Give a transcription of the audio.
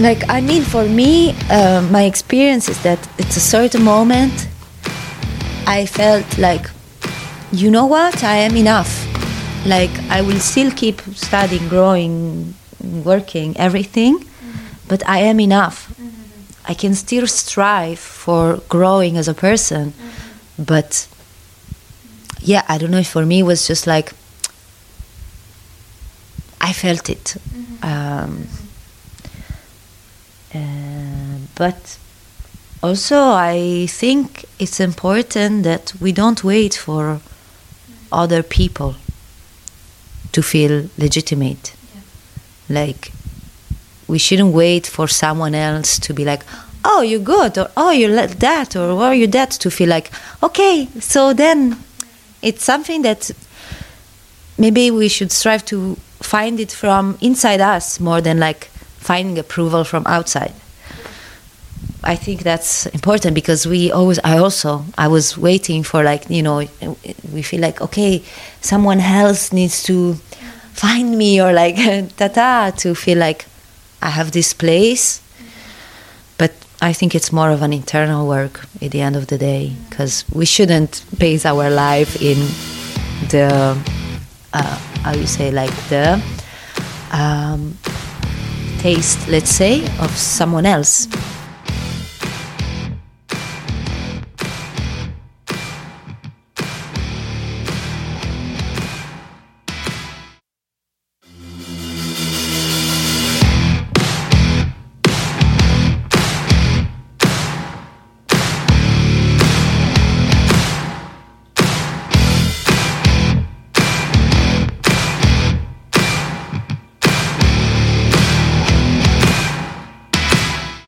like i mean for me uh, my experience is that it's a certain moment i felt like you know what? I am enough. Like i will still keep studying growing working everything but i am enough. I can still strive for growing as a person but yeah i don't know for me it was just like i felt it. Um, uh, Uh, but also, I think it's important that we don't wait for other people to feel legitimate. Like, we shouldn't wait for someone else to be like, oh, you're good, or oh, you're like that, or oh, you're that, to feel like, okay, so then it's something that maybe we should strive to find it from inside us more than like finding approval from outside. I think that's important because we always, I also, I was waiting for like, you know, we feel like, okay, someone else needs to find me or like, ta ta, to feel like I have this place. But I think it's more of an internal work at the end of the day because we shouldn't base our life in the, uh, how you say, like the, um, taste, let's say, of someone else.